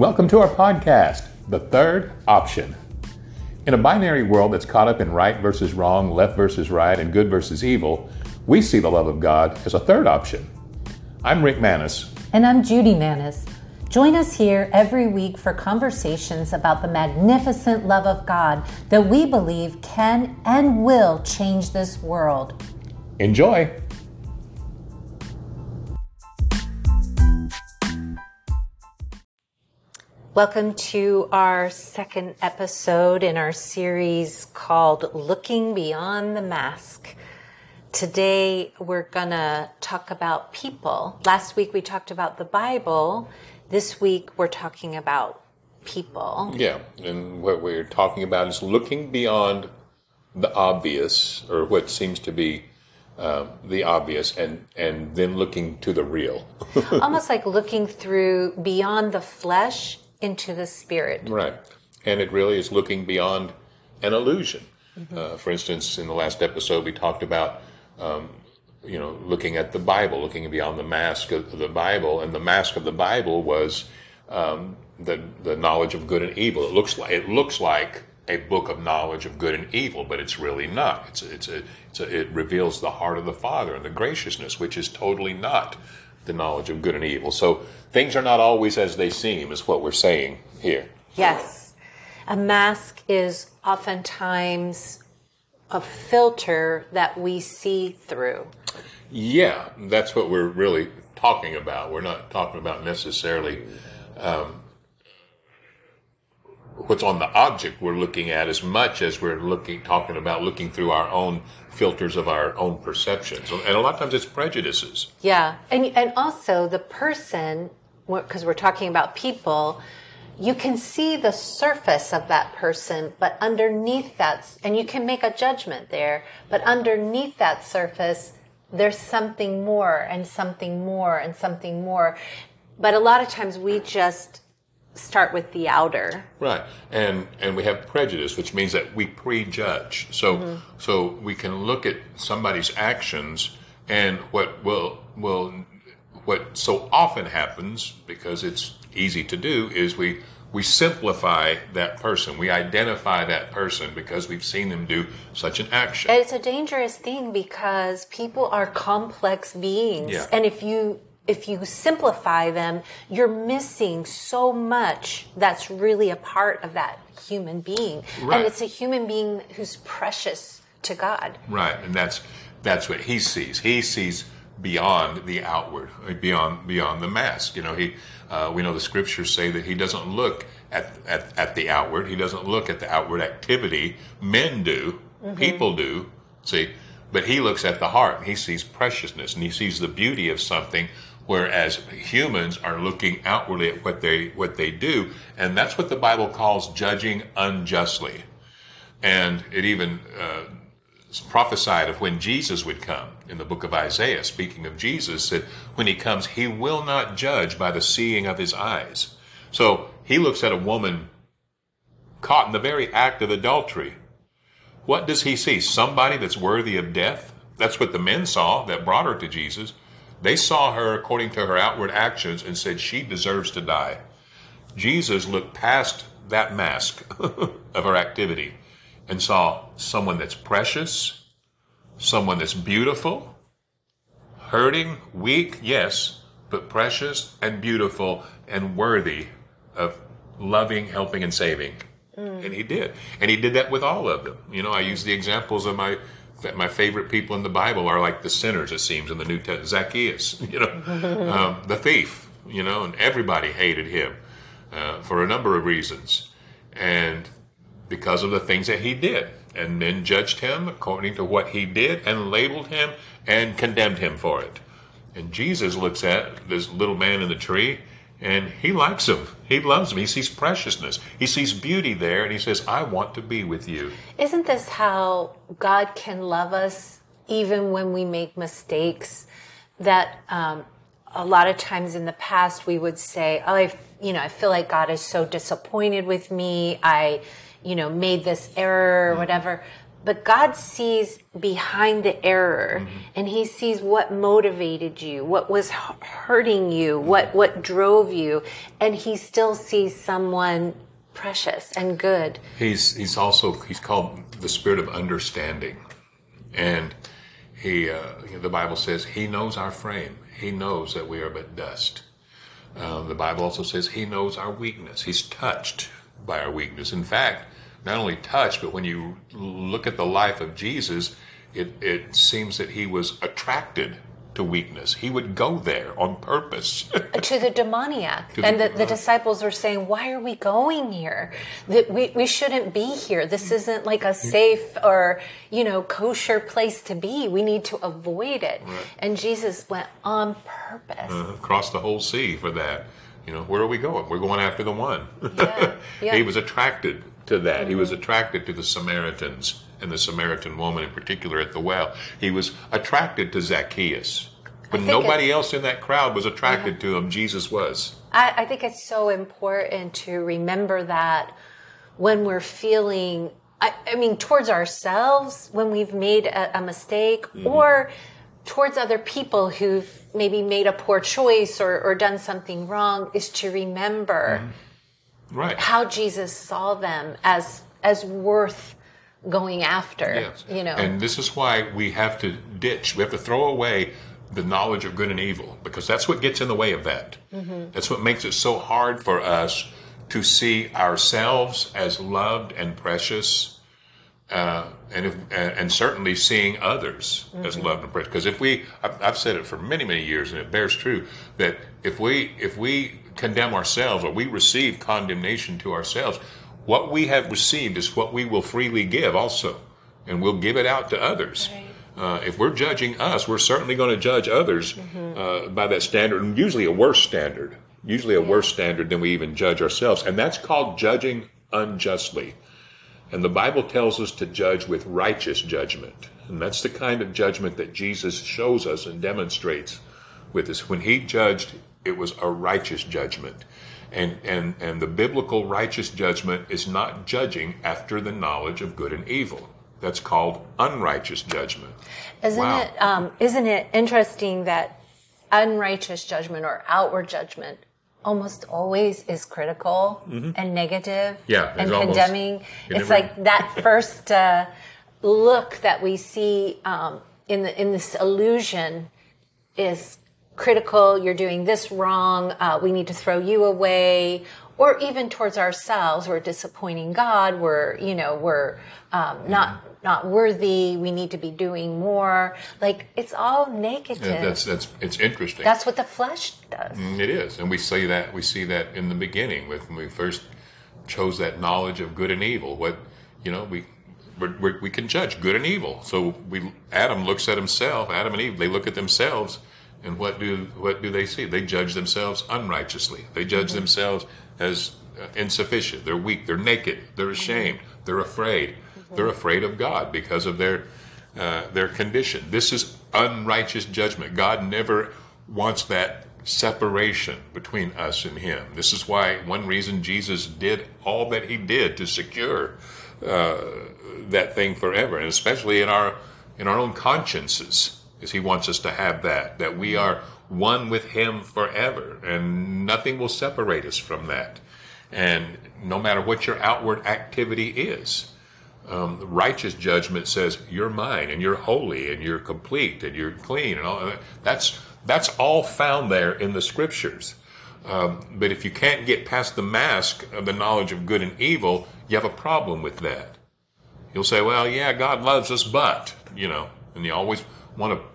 Welcome to our podcast, The Third Option. In a binary world that's caught up in right versus wrong, left versus right, and good versus evil, we see the love of God as a third option. I'm Rick Manis. And I'm Judy Manis. Join us here every week for conversations about the magnificent love of God that we believe can and will change this world. Enjoy! Welcome to our second episode in our series called Looking Beyond the Mask. Today we're going to talk about people. Last week we talked about the Bible. This week we're talking about people. Yeah, and what we're talking about is looking beyond the obvious or what seems to be um, the obvious and and then looking to the real. Almost like looking through beyond the flesh into the spirit. Right. And it really is looking beyond an illusion. Mm-hmm. Uh, for instance, in the last episode, we talked about, um, you know, looking at the Bible, looking beyond the mask of the Bible, and the mask of the Bible was um, the the knowledge of good and evil. It looks like it looks like a book of knowledge of good and evil, but it's really not. It's a, it's a, it's a, it reveals the heart of the Father and the graciousness, which is totally not the knowledge of good and evil. So things are not always as they seem, is what we're saying here. Yes. A mask is oftentimes a filter that we see through. Yeah, that's what we're really talking about. We're not talking about necessarily um, what's on the object we're looking at as much as we're looking talking about looking through our own filters of our own perceptions. And a lot of times it's prejudices. Yeah. And and also the person because we're talking about people you can see the surface of that person but underneath that and you can make a judgment there but underneath that surface there's something more and something more and something more. But a lot of times we just start with the outer. Right. And and we have prejudice, which means that we prejudge. So mm-hmm. so we can look at somebody's actions and what will will what so often happens because it's easy to do is we we simplify that person. We identify that person because we've seen them do such an action. And it's a dangerous thing because people are complex beings. Yeah. And if you if you simplify them, you're missing so much that's really a part of that human being. Right. And it's a human being who's precious to God. Right. And that's that's what he sees. He sees beyond the outward, beyond beyond the mask. You know, he uh, we know the scriptures say that he doesn't look at, at, at the outward. He doesn't look at the outward activity. Men do, mm-hmm. people do. See, but he looks at the heart. He sees preciousness and he sees the beauty of something whereas humans are looking outwardly at what they what they do and that's what the bible calls judging unjustly. And it even uh, prophesied of when jesus would come in the book of isaiah. Speaking of jesus that when he comes he will not judge by the seeing of his eyes. So he looks at a woman caught in the very act of adultery. What does he see? Somebody that's worthy of death? That's what the men saw that brought her to jesus they saw her according to her outward actions and said she deserves to die. Jesus looked past that mask of her activity and saw someone that's precious, someone that's beautiful, hurting, weak, yes, but precious and beautiful and worthy of loving, helping, and saving. Mm. And he did. And he did that with all of them. You know, I use the examples of my my favorite people in the Bible are like the sinners, it seems, in the New Testament. Zacchaeus, you know, um, the thief, you know, and everybody hated him uh, for a number of reasons. And because of the things that he did. And men judged him according to what he did and labeled him and condemned him for it. And Jesus looks at this little man in the tree and he likes him. He loves him. He sees preciousness. He sees beauty there, and he says, I want to be with you. Isn't this how God can love us even when we make mistakes? That um, a lot of times in the past we would say, Oh, I, you know, I feel like God is so disappointed with me. I, you know, made this error or mm-hmm. But God sees behind the error and he sees what motivated you, what was hurting you, what what drove you, and he still sees someone precious and good. He's he's also he's called the spirit of understanding, and he uh, the Bible says he knows our frame. He knows that we are but dust. Um, the Bible also says he knows our weakness. He's touched by our weakness. In fact, not only touched, but when you look at the life of Jesus, it, it seems that he was attracted to weakness. He would go there on purpose. to the demoniac. To and the, the demoniac. disciples were saying, Why are we going here? That we, we shouldn't be here. This isn't like a safe or, you know, kosher place to be. We need to avoid it. And Jesus went on purpose. Uh-huh. across the whole sea for that. You know, where are we going? We're going after the one. Yeah, yeah. he was attracted to that. He was mm-hmm. attracted to the Samaritans and the Samaritan woman in particular at the well. He was attracted to Zacchaeus. But nobody else in that crowd was attracted to him, Jesus was. I, I think it's so important to remember that when we're feeling, I, I mean, towards ourselves, when we've made a, a mistake, mm-hmm. or towards other people who've maybe made a poor choice or, or done something wrong, is to remember mm-hmm. Right. how Jesus saw them as as worth going after. Yes. You know, And this is why we have to ditch, we have to throw away the knowledge of good and evil, because that's what gets in the way of that. Mm-hmm. That's what makes it so hard for us to see ourselves as loved and precious. Uh, and if, and certainly seeing others as Mm-hmm. loved and precious. Because if we, I've, I've said it for many many years, and it bears true that if we if we condemn ourselves or we receive condemnation to ourselves, what we have received is what we will freely give also, and we'll give it out to others. Uh, if we're judging us, we're certainly going to judge others uh, by that standard, and usually a worse standard, usually a worse standard than we even judge ourselves, and that's called judging unjustly. And the Bible tells us to judge with righteous judgment. And that's the kind of judgment that Jesus shows us and demonstrates with us. When he judged, it was a righteous judgment. And, and, and the biblical righteous judgment is not judging after the knowledge of good and evil. That's called unrighteous judgment. isn't wow. it um, isn't it interesting that unrighteous judgment or outward judgment almost always is critical and negative Mm-hmm. Yeah, and almost- condemning. It's never- like that first uh, look that we see um, in the in this illusion is critical. You're doing this wrong. Uh, we need to throw you away. Or even towards ourselves, we're disappointing God. We're, you know, we're um, not not worthy. We need to be doing more. Like it's all negative. Yeah, that's, that's, it's interesting. That's what the flesh does. It is, and we see that we see that in the beginning with when we first chose that knowledge of good and evil. What you know, we we're, we're, we can judge good and evil. So we Adam looks at himself. Adam and Eve they look at themselves, and what do what do they see? They judge themselves unrighteously. They judge themselves as uh, insufficient. They're weak. They're naked. They're ashamed. They're afraid. They're afraid of God because of their uh, their condition. This is unrighteous judgment. God never wants that separation between us and Him. This is why one reason Jesus did all that He did to secure uh, that thing forever, and especially in our in our own consciences, is He wants us to have that that we are one with Him forever, and nothing will separate us from that. And no matter what your outward activity is, um, righteous judgment says you're mine and you're holy and you're complete and you're clean and all that. That's that's all found there in the scriptures. Um, but if you can't get past the mask of the knowledge of good and evil, you have a problem with that. You'll say, "Well, yeah, God loves us, but you know," and you always want to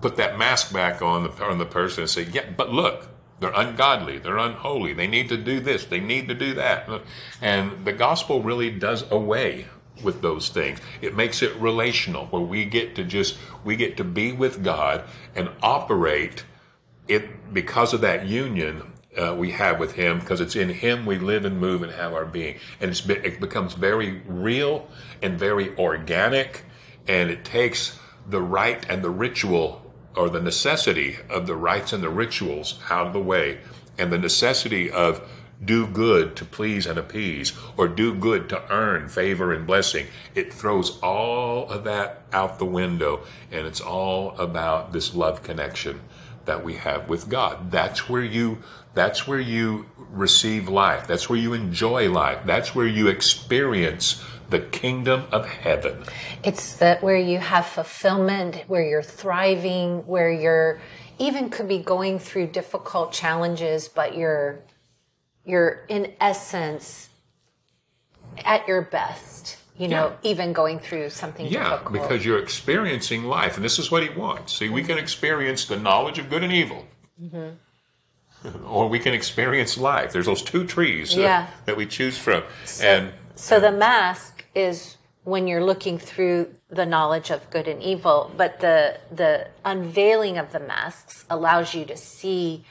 put that mask back on the on the person and say, "Yeah, but look, they're ungodly, they're unholy, they need to do this, they need to do that," and the gospel really does away with those things. It makes it relational, where we get to just we get to be with God and operate it because of that union. Uh, we have with him because it's in him we live and move and have our being and be- it becomes very real and very organic and it takes the rite and the ritual or the necessity of the rites and the rituals out of the way and the necessity of do good to please and appease or do good to earn favor and blessing. It throws all of that out the window and it's all about this love connection that we have with God. That's where you that's where you receive life. That's where you enjoy life. That's where you experience the kingdom of heaven. It's that where you have fulfillment, where you're thriving, where you're even could be going through difficult challenges, but you're you're in essence at your best. You know, Yeah. even going through something Yeah, difficult. because you're experiencing life, and this is what he wants. See, we can experience the knowledge of good and evil, or we can experience life. There's those two trees uh, that we choose from, and So the mask is when you're looking through the knowledge of good and evil, but the the unveiling of the masks allows you to see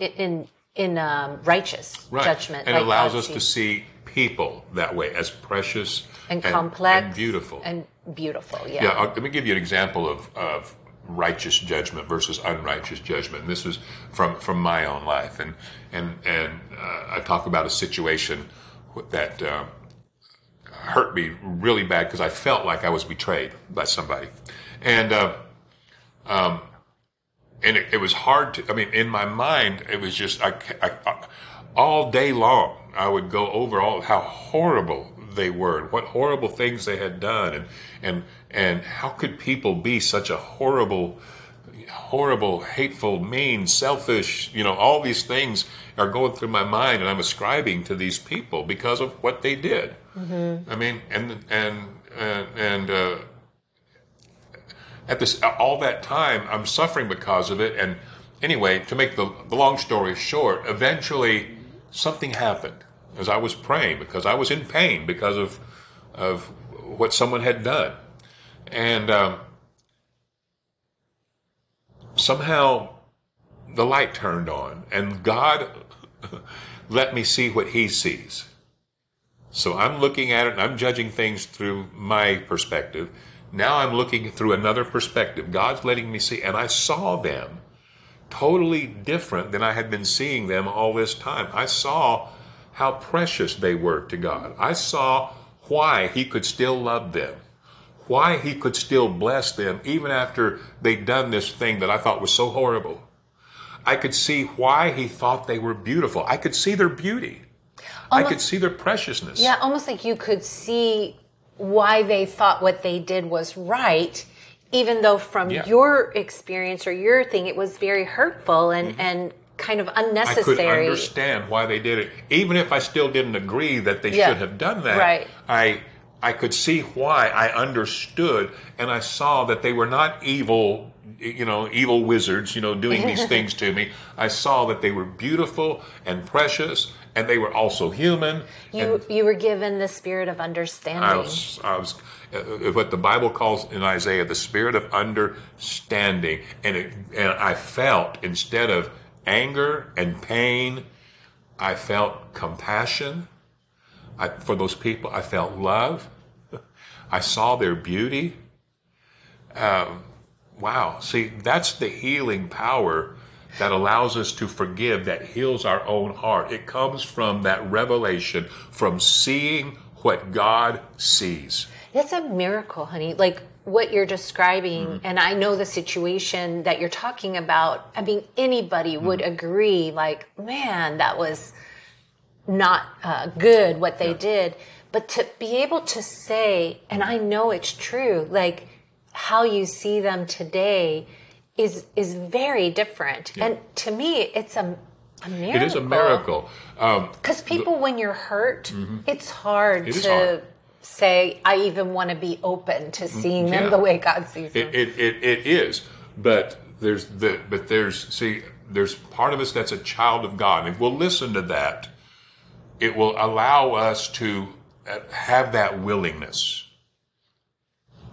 i- in in um, righteous Mm-hmm. right, judgment, and like allows us to see people that way as precious and complex and beautiful. and beautiful. Yeah. Yeah, I'll, let me give you an example of, of righteous judgment versus unrighteous judgment. And this is from from my own life, and and and uh, I talk about a situation that uh, hurt me really bad because I felt like I was betrayed by somebody, and. Uh, um, and it, it was hard to. I mean, in my mind, it was just I, I, I- all day long. I would go over all how horrible they were, and what horrible things they had done, and and and how could people be such a horrible, horrible, hateful, mean, selfish? You know, all these things are going through my mind, and I'm ascribing to these people because of what they did. I mean, and and and and. Uh, at this all that time i'm suffering because of it. And anyway to make the, the long story short eventually something happened as i was praying because i was in pain because of of what someone had done. And um, somehow the light turned on and god let me see what he sees so I'm looking at it and I'm judging things through my perspective. Now I'm looking through another perspective. God's letting me see, and I saw them totally different than I had been seeing them all this time. I saw how precious they were to God. I saw why He could still love them, why He could still bless them, even after they'd done this thing that I thought was so horrible. I could see why He thought they were beautiful. I could see their beauty. I could see their preciousness. Yeah, almost like you could see why they thought what they did was right, even though from Yeah. your experience or your thing, it was very hurtful and, and kind of Mm-hmm. I could understand why they did it, even if I still didn't agree that they Yeah. should have done that. Right. I I could see why. I understood, and I saw that they were not evil, you know, evil wizards, you know, doing these things to me. I saw that they were beautiful and precious, and they were also human. You you were given the spirit of understanding. I was, I was uh, what the Bible calls in Isaiah the spirit of understanding, and it, and I felt instead of anger and pain, I felt compassion. I, for those people, I felt love. I saw their beauty. Um, wow, see, that's the healing power that allows us to forgive, that heals our own heart. It comes from that revelation, from seeing what God sees. That's a miracle, honey. Like what you're describing, Mm-hmm. and I know the situation that you're talking about. I mean, anybody would Mm-hmm. agree, like, man, that was not uh, good what they did. But to be able to say, and I know it's true, like how you see them today is is very different. And to me, it's a, a miracle. It is a miracle. Um, Because people, when you're hurt, it's hard Mm-hmm. It to hard. say, I even want to be open to seeing yeah. them the way God sees them. It, it, it, it is, but there's the but there's see there's part of us that's a child of God, and if we'll listen to that, it will allow us to uh, have that willingness.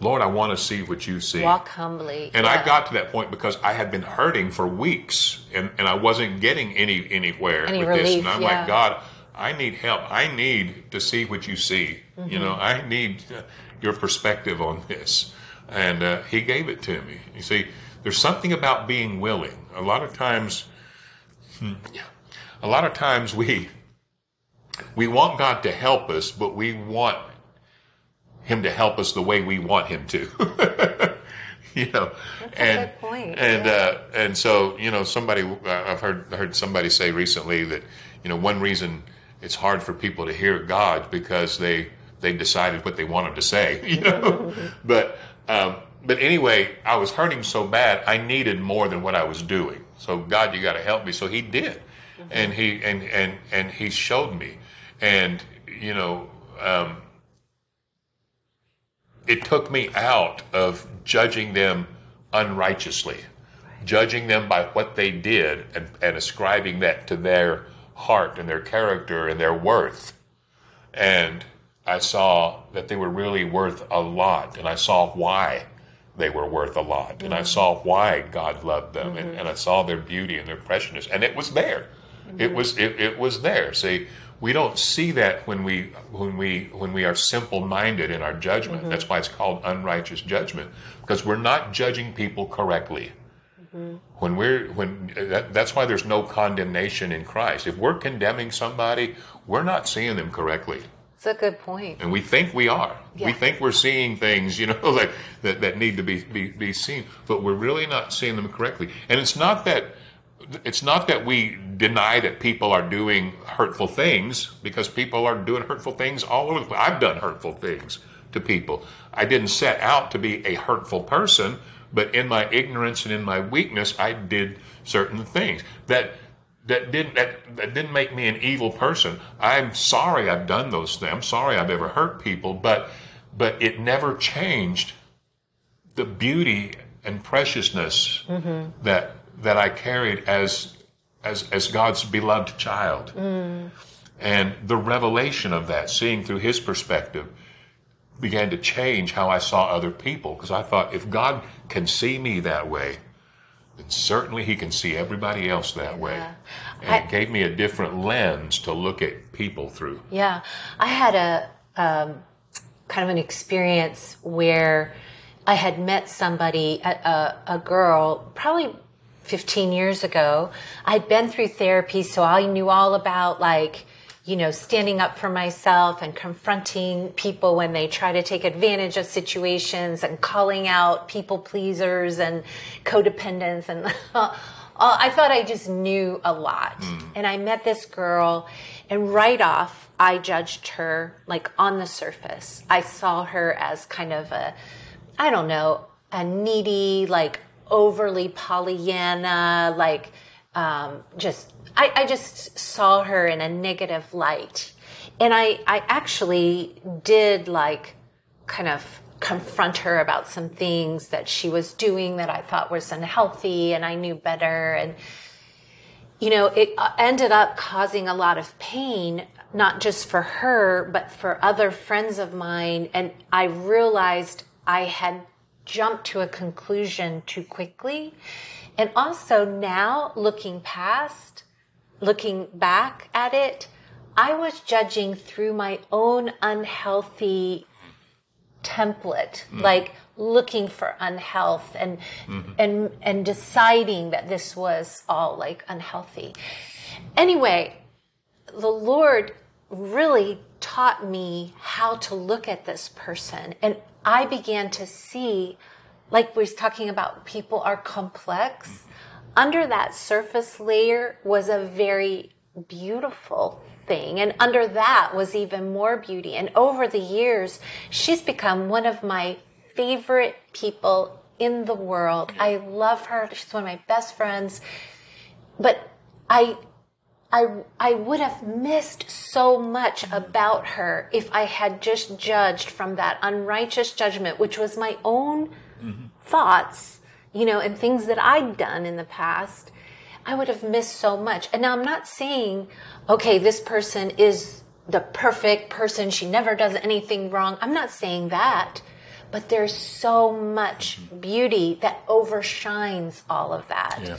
Lord, I want to see what you see. Walk humbly. And Yeah. I got to that point because I had been hurting for weeks and, and I wasn't getting any anywhere Any with this. relief, And I'm yeah. like, God, I need help. I need to see what you see. You Mm-hmm. know, I need uh, your perspective on this. And uh, He gave it to me. You see, there's something about being willing. A lot of times, hmm, a lot of times we we want God to help us, but we want Him to help us the way we want Him to. you know, That's a and good point, and yeah. uh, and so you know, somebody uh, I've heard heard somebody say recently that you know one reason it's hard for people to hear God because they they decided what they wanted to say, you know, but. Um, but anyway, I was hurting so bad, I needed more than what I was doing. So God, you got to help me. So He did, and He and and and He showed me, and you know, um, it took me out of judging them unrighteously, judging them by what they did and, and ascribing that to their heart and their character and their worth. And I saw that they were really worth a lot, and I saw why they were worth a lot, and I mm-hmm. saw why God loved them, and, mm-hmm. and I saw their beauty and their preciousness, and it was there. It mm-hmm. was it, it was there. See, we don't see that when we when we when we are simple minded in our judgment. Mm-hmm. That's why it's called unrighteous judgment because we're not judging people correctly. Mm-hmm. When we're when that, that's why there's no condemnation in Christ. If we're condemning somebody, we're not seeing them correctly It's a good point. and we think we are. We think we're seeing things, you know, that, that, that need to be, be, be seen, but we're really not seeing them correctly. And it's not that it's not that we deny that people are doing hurtful things because people are doing hurtful things all over the place. I've done hurtful things to people. I didn't set out to be a hurtful person, but in my ignorance and in my weakness, I did certain things that that didn't that, that didn't make me an evil person. I'm sorry I've done those things. I'm sorry I've ever hurt people, but but it never changed the beauty and preciousness mm-hmm. that that I carried as as as God's beloved child. And the revelation of that, seeing through his perspective, began to change how I saw other people. Because I thought, if God can see me that way, then certainly he can see everybody else that way. Yeah. And I- it gave me a different lens to look at people through. Yeah, I had a um, kind of an experience where I had met somebody, a, a, a girl, probably 15 years ago. I'd been through therapy, so I knew all about like, you know, standing up for myself and confronting people when they try to take advantage of situations and calling out people pleasers and codependents and all, I thought I just knew a lot. Mm. And I met this girl and right off I judged her like on the surface. I saw her as kind of a I don't know, a needy, like overly Pollyanna, like um, just I, I just saw her in a negative light. And I, I actually did like kind of confront her about some things that she was doing that I thought was unhealthy and I knew better. And, you know, it uh, ended up causing a lot of pain, not just for her, but for other friends of mine. And I realized I had jumped to a conclusion too quickly. And also now looking past, looking back at it, I was judging through my own unhealthy template, mm-hmm. like looking for unhealth and mm-hmm. and and deciding that this was all like unhealthy. Anyway, the Lord really taught me how to look at this person and I began to see like we're talking about people are complex. Under that surface layer was a very beautiful thing. And under that was even more beauty. And over the years, she's become one of my favorite people in the world. I love her. She's one of my best friends. But I I, I would have missed so much about her if I had just judged from that unrighteous judgment, which was my own mm-hmm. thoughts, you know, and things that I'd done in the past. I would have missed so much. And now I'm not saying, okay, this person is the perfect person. She never does anything wrong. I'm not saying that. But there's so much mm-hmm. beauty that overshines all of that Yeah.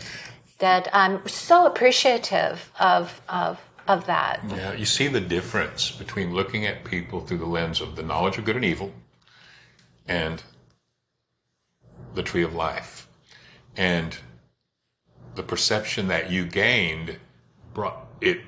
That I'm so appreciative of of of that. Yeah, you see the difference between looking at people through the lens of the knowledge of good and evil and the tree of life. And the perception that you gained brought it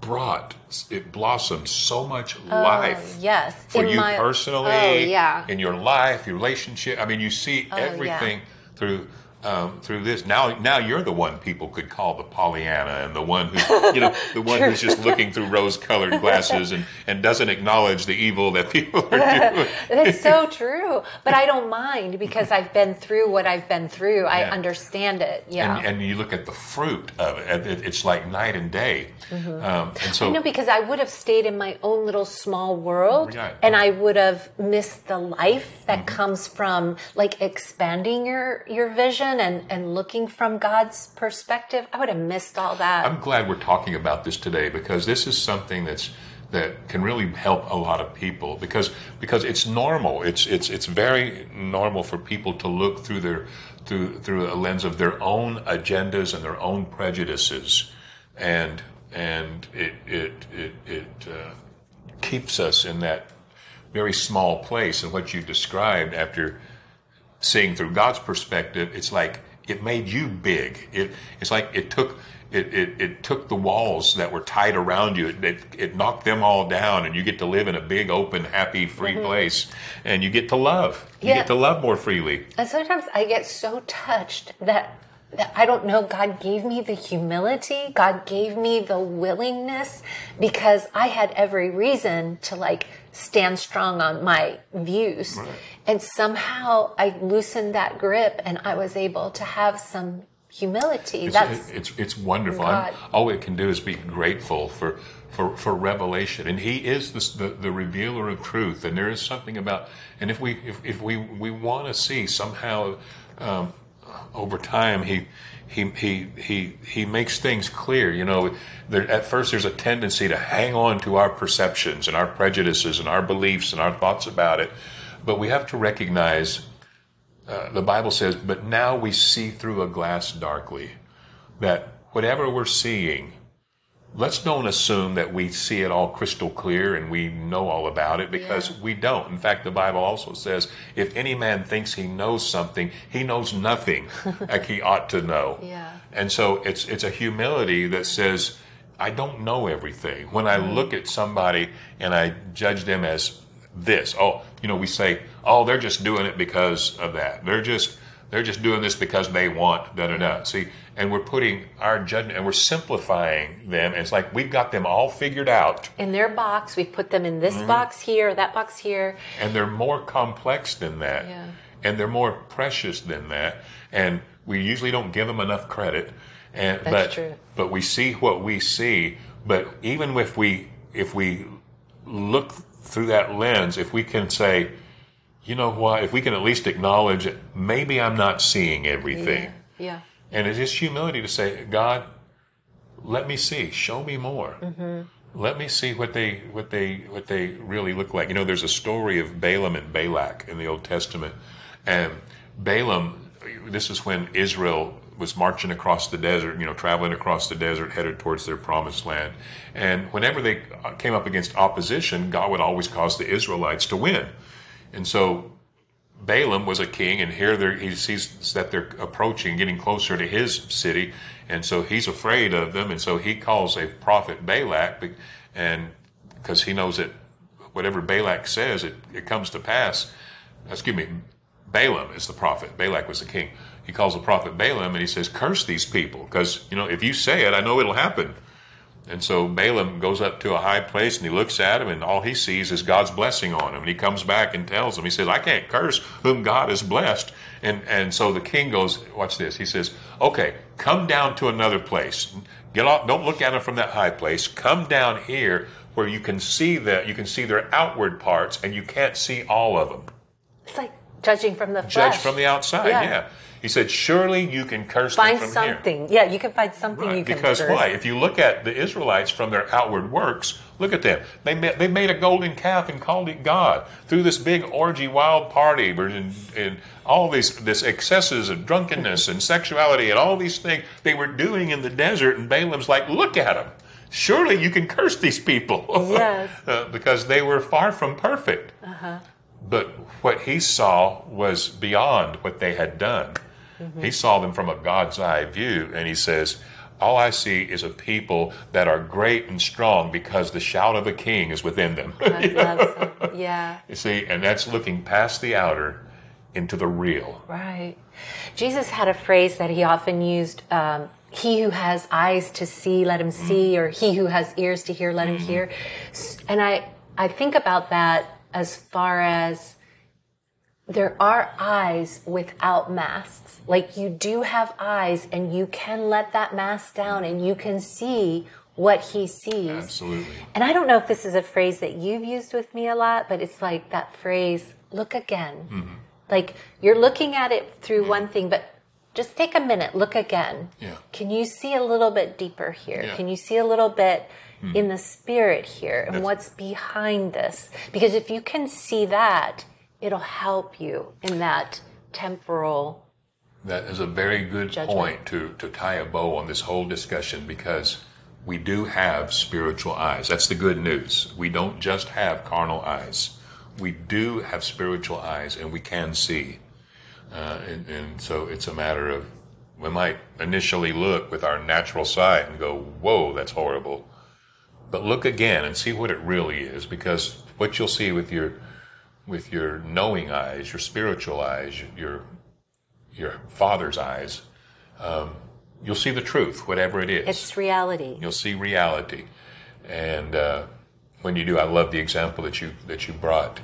brought, it blossomed so much oh, life. Oh, yes. For In you my- oh, personally, Oh, yeah. in your life, your relationship. I mean, you see Oh, yeah. everything through um, through this. Now, now you're the one people could call the Pollyanna, and the one who, you know, the one who's just looking through rose-colored glasses and and doesn't acknowledge the evil that people are doing. That's so true. But I don't mind because I've been through what I've been through. I Yeah. understand it. Yeah. And, and you look at the fruit of it, it- it's like night and day. Um, and so, Mm-hmm. I know because I would have stayed in my own little small world Right. and I would have missed the life that Mm-hmm. comes from like expanding your your vision and and looking from God's perspective. I would have missed all that. I'm glad we're talking about this today because this is something that's that can really help a lot of people because because it's normal. It's it's it's very normal for people to look through their through through a lens of their own agendas and their own prejudices, and and it it it it uh, keeps us in that very small place. And what you described after seeing through God's perspective, it's like it made you big. It, it's like it took it, it, it took the walls that were tight around you. It, it, knocked them all down, and you get to live in a big, open, happy, free mm-hmm. place, and you get to love. You Yeah. get to love more freely. And sometimes I get so touched that, that I don't know, God gave me the humility, God gave me the willingness because I had every reason to like stand strong on my views. And somehow I loosened that grip and I was able to have some humility. It's, That's it's, it's wonderful. All we can do is be grateful for, for, for revelation. And He is the, the, the revealer of truth. And there is something about, and if we, if, if we, we want to see somehow, um, over time, He, he, he, he, he makes things clear. You know, there, at first there's a tendency to hang on to our perceptions and our prejudices and our beliefs and our thoughts about it. But we have to recognize uh, the Bible says, but now we see through a glass darkly. That whatever we're seeing, let's don't assume that we see it all crystal clear and we know all about it because Yeah. we don't. In fact, the Bible also says, if any man thinks he knows something, he knows nothing like he ought to know. Yeah. And so it's it's a humility that says, I don't know everything. When I look mm. at somebody and I judge them as this, oh, you know, we say, oh, they're just doing it because of that. They're just they're just doing this because they want da da da. See, and we're putting our judgment and we're simplifying them. And it's like we've got them all figured out, in their box. We've put them in this Mm-hmm. box here, that box here. and they're more complex than that, Yeah. and they're more precious than that. And we usually don't give them enough credit. And That's but true. but we see what we see. But even if we if we look through that lens, if we can say, you know what, if we can at least acknowledge that maybe I'm not seeing everything. Yeah. And it is humility to say, God, let me see, show me more. Mm-hmm. Let me see what they what they what they really look like. You know, there's a story of Balaam and Balak in the Old Testament, and Balaam. This is when Israel was marching across the desert, you know, traveling across the desert, headed towards their promised land. And whenever they came up against opposition, God would always cause the Israelites to win. And so Balaam was a king, and here he sees that they're approaching, getting closer to his city, and so he's afraid of them, and so he calls a prophet Balak, and because he knows that whatever Balak says, it, it comes to pass. Excuse me, Balaam is the prophet. Balak was the king. He calls the prophet Balaam, and he says, "Curse these people, because you know if you say it, I know it'll happen." And so Balaam goes up to a high place and he looks at him, and all he sees is God's blessing on him. And he comes back and tells him, he says, I can't curse whom God has blessed. And, and so the king goes, watch this. He says, okay, come down to another place. Get off, don't look at him from that high place. Come down here where you can see that, you can see their outward parts and you can't see all of them. It's like judging from the Judge from the outside, Yeah. yeah. He said, surely you can curse Find them from here. something. Yeah, you can find something Right, you can curse. because curse. why? If you look at the Israelites from their outward works, look at them. They made, they made a golden calf and called it God through this big orgy, wild party, and, and all these this excesses of drunkenness and sexuality and all these things they were doing in the desert. And Balaam's like, look at them. Surely you can curse these people. Yes. Uh, because they were far from perfect. But what he saw was beyond what they had done. He saw them from a God's eye view, and he says, all I see is a people that are great and strong because the shout of a king is within them. So. Yeah. you see, and that's looking past the outer into the real. Right. Jesus had a phrase that he often used um, he who has eyes to see, let him see, or he who has ears to hear, let him hear. And I, I think about that as far as there are eyes without masks. Like you do have eyes and you can let that mask down and you can see what he sees. Absolutely. And I don't know if this is a phrase that you've used with me a lot, but it's like that phrase, look again. Mm-hmm. Like you're looking at it through mm-hmm. one thing, but just take a minute, look again. Yeah. Can you see a little bit deeper here? Yeah. Can you see a little bit hmm. in the spirit here and what's behind this? Because if you can see that, it'll help you in that temporal. That is a very good Judgment. point to, to tie a bow on this whole discussion because we do have spiritual eyes. That's the good news. We don't just have carnal eyes. We do have spiritual eyes and we can see. Uh, and, and so it's a matter of we might initially look with our natural sight and go, whoa, that's horrible. But look again and see what it really is because what you'll see with your with your knowing eyes, your spiritual eyes, your your father's eyes, um, you'll see the truth, whatever it is. It's reality. You'll see reality, and uh, when you do, I love the example that you that you brought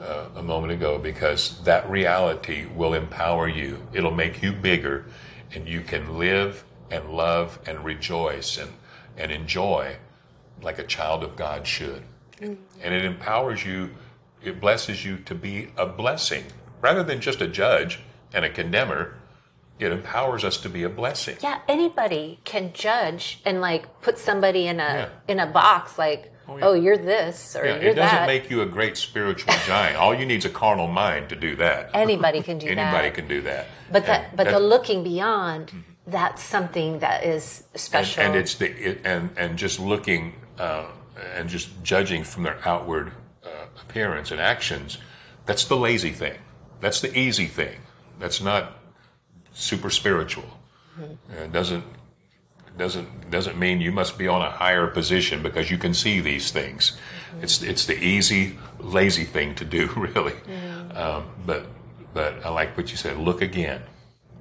uh, a moment ago because that reality will empower you. It'll make you bigger, and you can live and love and rejoice and and enjoy like a child of God should. And it empowers you. It blesses you to be a blessing rather than just a judge and a condemner. It empowers us to be a blessing. Yeah, anybody can judge and like put somebody in a Yeah. in a box like, yeah. oh, you're this or Yeah, you're it doesn't that. make you a great spiritual giant. All you need is a carnal mind to do that. Anybody can do that. Anybody can do that. But that, but the looking beyond, that's something that is and, special. and it's the it, and and just looking uh, and just judging from their outward uh, appearance and actions. That's the lazy thing. That's the easy thing. That's not super spiritual. Mm-hmm. It doesn't doesn't doesn't mean you must be on a higher position because you can see these things. Mm-hmm. It's it's the easy, lazy thing to do, really. Mm-hmm. Um, but but I like what you said. Look again.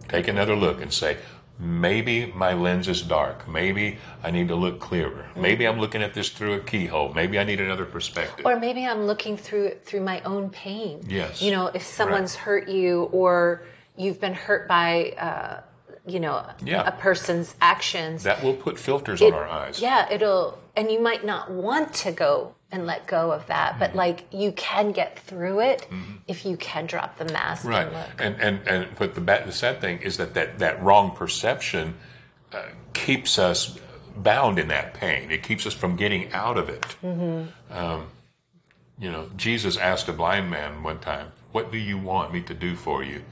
Take another look and say, maybe my lens is dark. Maybe I need to look clearer. Maybe I'm looking at this through a keyhole. Maybe I need another perspective. or maybe I'm looking through through my own pain. Yes. You know, if someone's hurt you or you've been hurt by, uh, you know, Yeah. a person's actions. that will put filters it- on our eyes. Yeah, it'll, and you might not want to go and let go of that, Mm-hmm. but like you can get through it if you can drop the mask Right. and look. And and and but the bad, the sad thing is that that that wrong perception uh, keeps us bound in that pain. It keeps us from getting out of it. Um, you know, Jesus asked a blind man one time, "What do you want me to do for you?"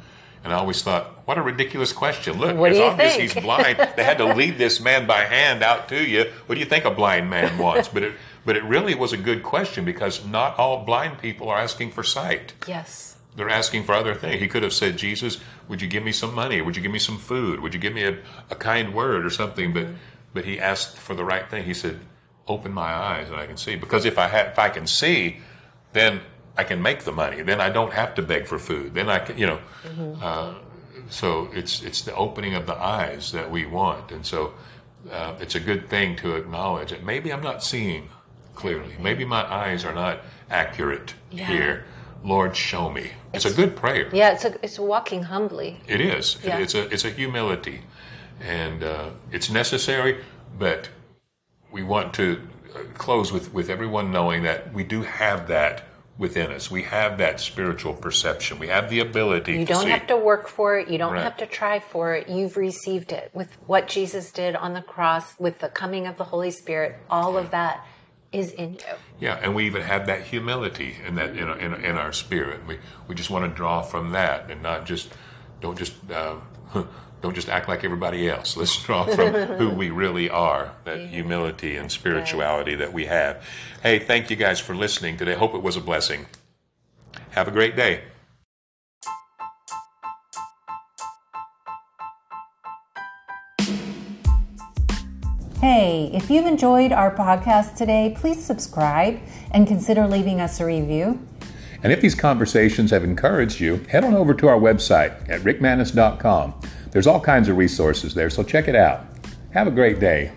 And I always thought, what a ridiculous question. Look, What it's obvious think? he's blind. They had to lead this man by hand out to you. What do you think a blind man wants? But it, but it really was a good question because not all blind people are asking for sight. Yes. They're asking for other things. He could have said, Jesus, would you give me some money? Would you give me some food? Would you give me a, a kind word or something? But but he asked for the right thing. He said, Open my eyes and I can see. Because if I had if I can see, then I can make the money. Then I don't have to beg for food. Then I can you know uh, so it's it's the opening of the eyes that we want. And so uh, it's a good thing to acknowledge that maybe I'm not seeing clearly. Maybe my eyes are not accurate Yeah. here. Lord, show me. It's, a good prayer. Yeah, it's a, it's walking humbly. It is. It- Yeah. It's a it's a humility, and uh, it's necessary. But we want to uh, close with with everyone knowing that we do have that within us. We have that spiritual perception. We have the ability. You don't see. have to work for it. You don't Right. have to try for it. You've received it with what Jesus did on the cross, with the coming of the Holy Spirit. All of that is in you. Yeah, and we even have that humility in that in, in, in our spirit. We we just want to draw from that and not just don't just uh, don't just act like everybody else. Let's draw from who we really are, that yeah. humility and spirituality that we have. Hey, thank you guys for listening today. Hope it was a blessing. Have a great day. Hey, if you've enjoyed our podcast today, please subscribe and consider leaving us a review. And if these conversations have encouraged you, head on over to our website at rickmanis.com there's all kinds of resources there, so check it out. Have a great day.